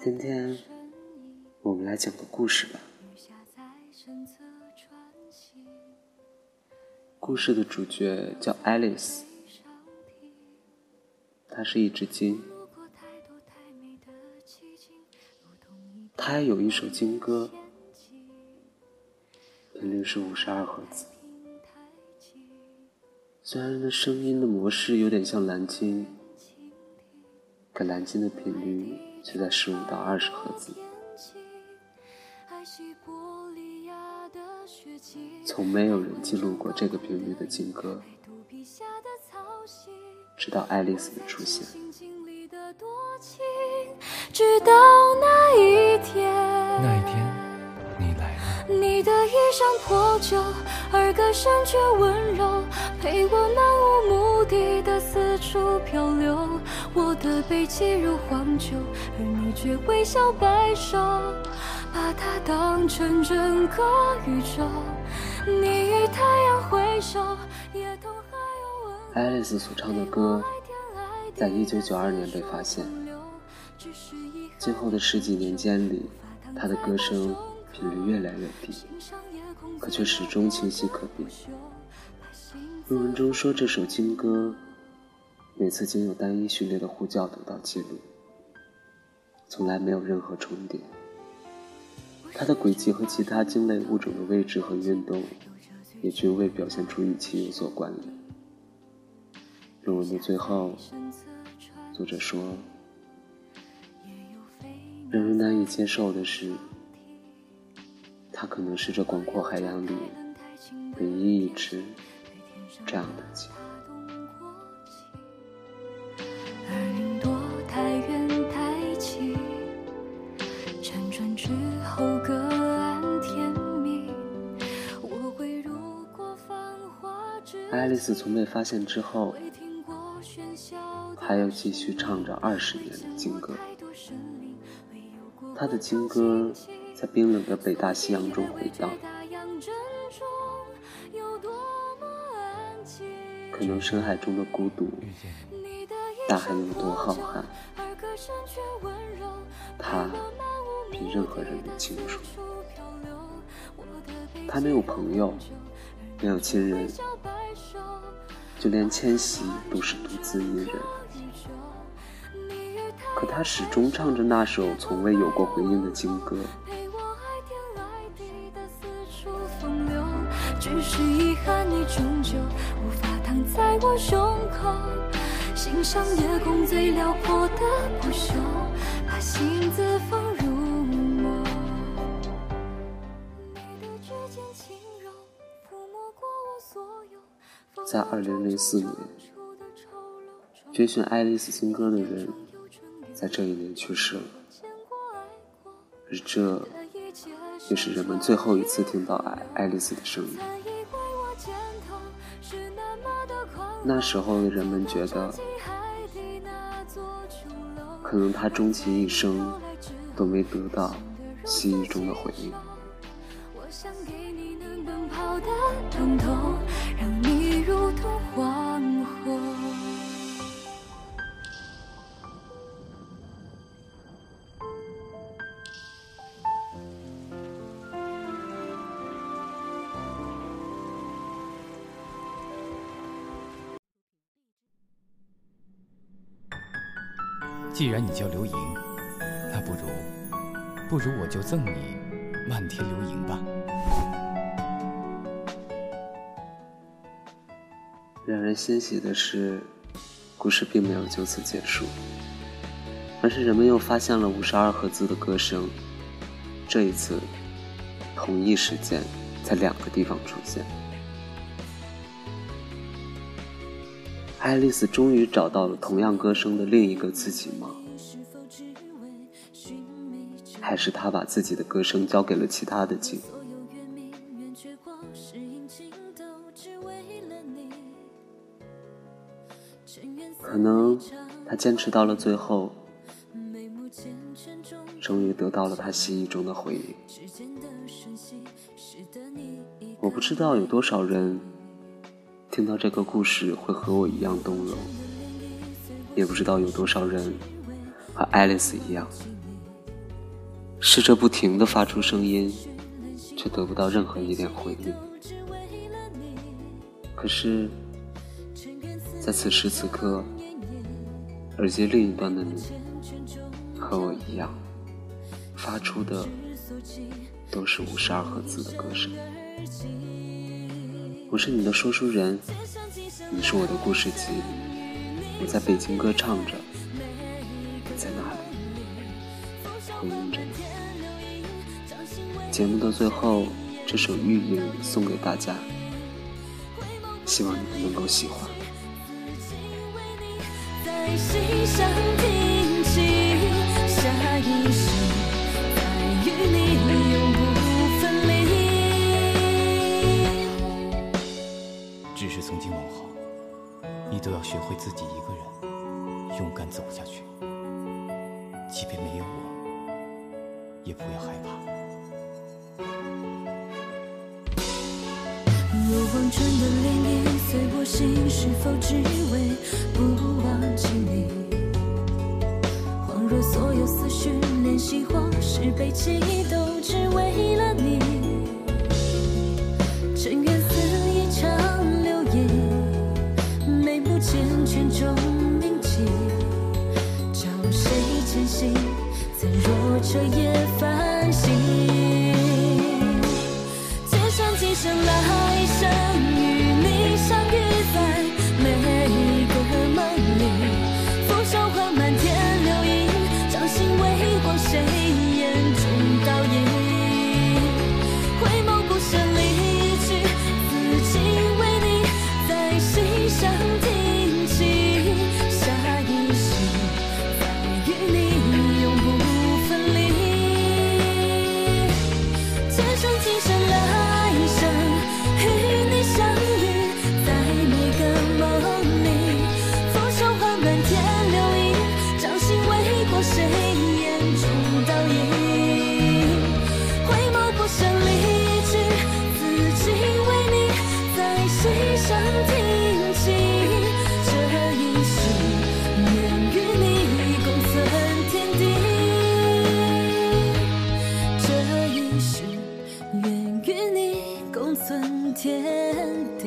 今天我们来讲个故事吧。故事的主角叫爱丽丝，她是一只鲸，她有一首鲸歌，频率是五十二赫兹。虽然那声音的模式有点像蓝鲸，可蓝鲸的频率却在十五到二十赫兹。从没有人记录过这个频率的鲸歌，直到爱丽丝的出现。直到那一天，那一天，你来了。你的衣衫破旧，而歌声却温柔，陪我漫无目的的四处漂流。我的背脊如荒丘，而你却微笑摆手，把它当成整个宇宙。你与太阳挥手，夜空还有温爱丽丝所唱的歌，在一九九二年被发现。今后的十几年间里，她的歌声频率越来越低，可却始终清晰可辨。论文中说，这首金歌每次仅有单一序列的呼叫得到记录，从来没有任何重叠。它的轨迹和其他鲸类物种的位置和运动，也均未表现出与其有所关联。论文的最后，作者说：“让人难以接受的是，它可能是这广阔海洋里唯一一只这样的鲸。”爱丽丝从被发现之后，还要继续唱着二十年的金歌。她的金歌在冰冷的北大西洋中回荡。可能深海中的孤独，大海有多浩瀚，他比任何人都清楚。他没有朋友，没有亲人。就连迁徙都是独自一人，可他始终唱着那首从未有过回应的金歌。憾，你终究无法躺在我胸口，欣赏夜空最辽阔的不朽，把心字放入。你的指尖轻柔，抚摸过我所有。在二零零四年，追寻爱丽丝新歌的人，在这一年去世了，而这也是人们最后一次听到爱爱丽丝的声音。那时候的人们觉得，可能他终其一生都没得到记忆中的回应。如既然你叫刘莹，那不如，不如我就赠你漫天流萤吧。让人欣喜的是，故事并没有就此结束，而是人们又发现了五十二赫兹的歌声。这一次，同一时间在两个地方出现。爱丽丝终于找到了同样歌声的另一个自己吗？还是她把自己的歌声交给了其他的鲸？可能他坚持到了最后，终于得到了他心意中的回应。我不知道有多少人听到这个故事会和我一样动容，也不知道有多少人和爱丽丝一样，试着不停的发出声音，却得不到任何一点回应。可是，在此时此刻，耳机另一端的你，和我一样，发出的都是五十二赫兹的歌声。我是你的说书人，你是我的故事集。我在北京歌唱着，你在哪里？回应着。节目的最后，这首《玉影》送给大家，希望你们能够喜欢。也不要害怕。若望春的涟漪随我心，是否只为不忘记你？恍若所有思绪怜惜，或是悲戚，都只为若彻夜这一世，愿与你共存天地。